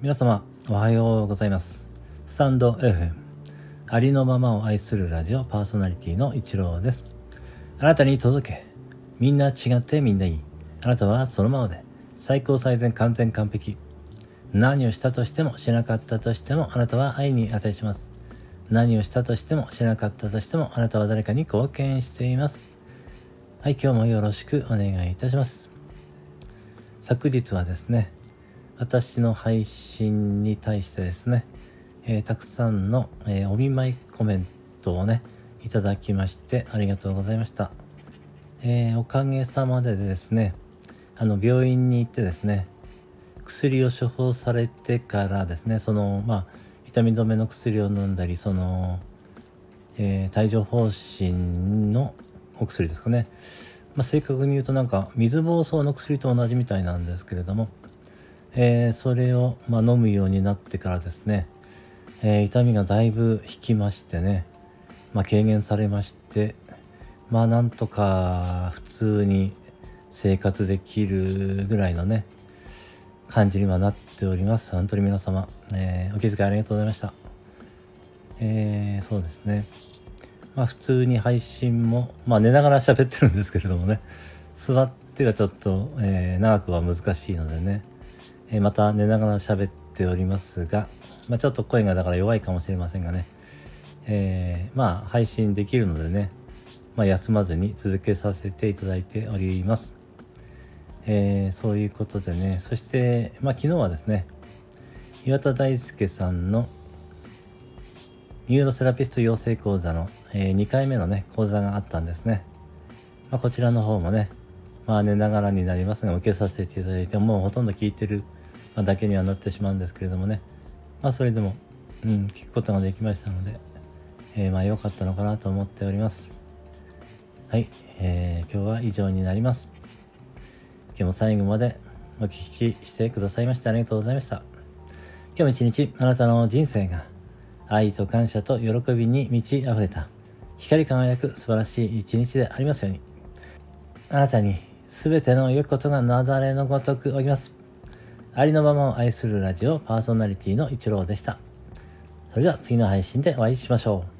皆様おはようございます。スタンド FM ありのままを愛するラジオパーソナリティの一郎です。あなたに届けみんな違ってみんないい。あなたはそのままで最高最善完全完璧。何をしたとしてもしなかったとしてもあなたは愛に値します。何をしたとしてもしなかったとしてもあなたは誰かに貢献しています。はい今日もよろしくお願いいたします。昨日はですね私の配信に対してですね、えー、たくさんの、えー、お見舞いコメントをねいただきましてありがとうございました、えー、おかげさまでですねあの病院に行ってですね薬を処方されてからですねそのまあ痛み止めの薬を飲んだりその、え、帯状疱疹のお薬ですかね、まあ、正確に言うとなんか水疱瘡の薬と同じみたいなんですけれどもえー、それを、まあ、飲むようになってからですね、えー、痛みがだいぶ引きましてね、まあ、軽減されましてまあなんとか普通に生活できるぐらいのね感じにはなっております。本当に皆様、えー、お気遣いありがとうございました。えー、そうですね。まあ普通に配信もまあ寝ながら喋ってるんですけれどもね座ってはちょっと、えー、長くは難しいのでねえまた寝ながら喋っておりますが、まあ、ちょっと声がだから弱いかもしれませんがね、えー、まあ配信できるのでね、まあ、休まずに続けさせていただいております。えー、そういうことでね、そして、まあ、昨日はですね、岩田大輔さんのニューロセラピスト養成講座の、えー、2回目のね、講座があったんですね。まあ、こちらの方もね、まあ寝ながらになりますが、受けさせていただいて、もうほとんど聞いてるまあ、だけにはなってしまうんですけれどもね。まあそれでも、うん、聞くことができましたので、えー、まあ良かったのかなと思っております。はい、えー、今日は以上になります。今日も最後までお聞きしてくださいましてありがとうございました。今日も一日あなたの人生が愛と感謝と喜びに満ち溢れた光り輝く素晴らしい一日でありますように。あなたに全ての良いことが雪崩のごとく起きます。ありのままを愛するラジオパーソナリティの一郎でした。それでは次の配信でお会いしましょう。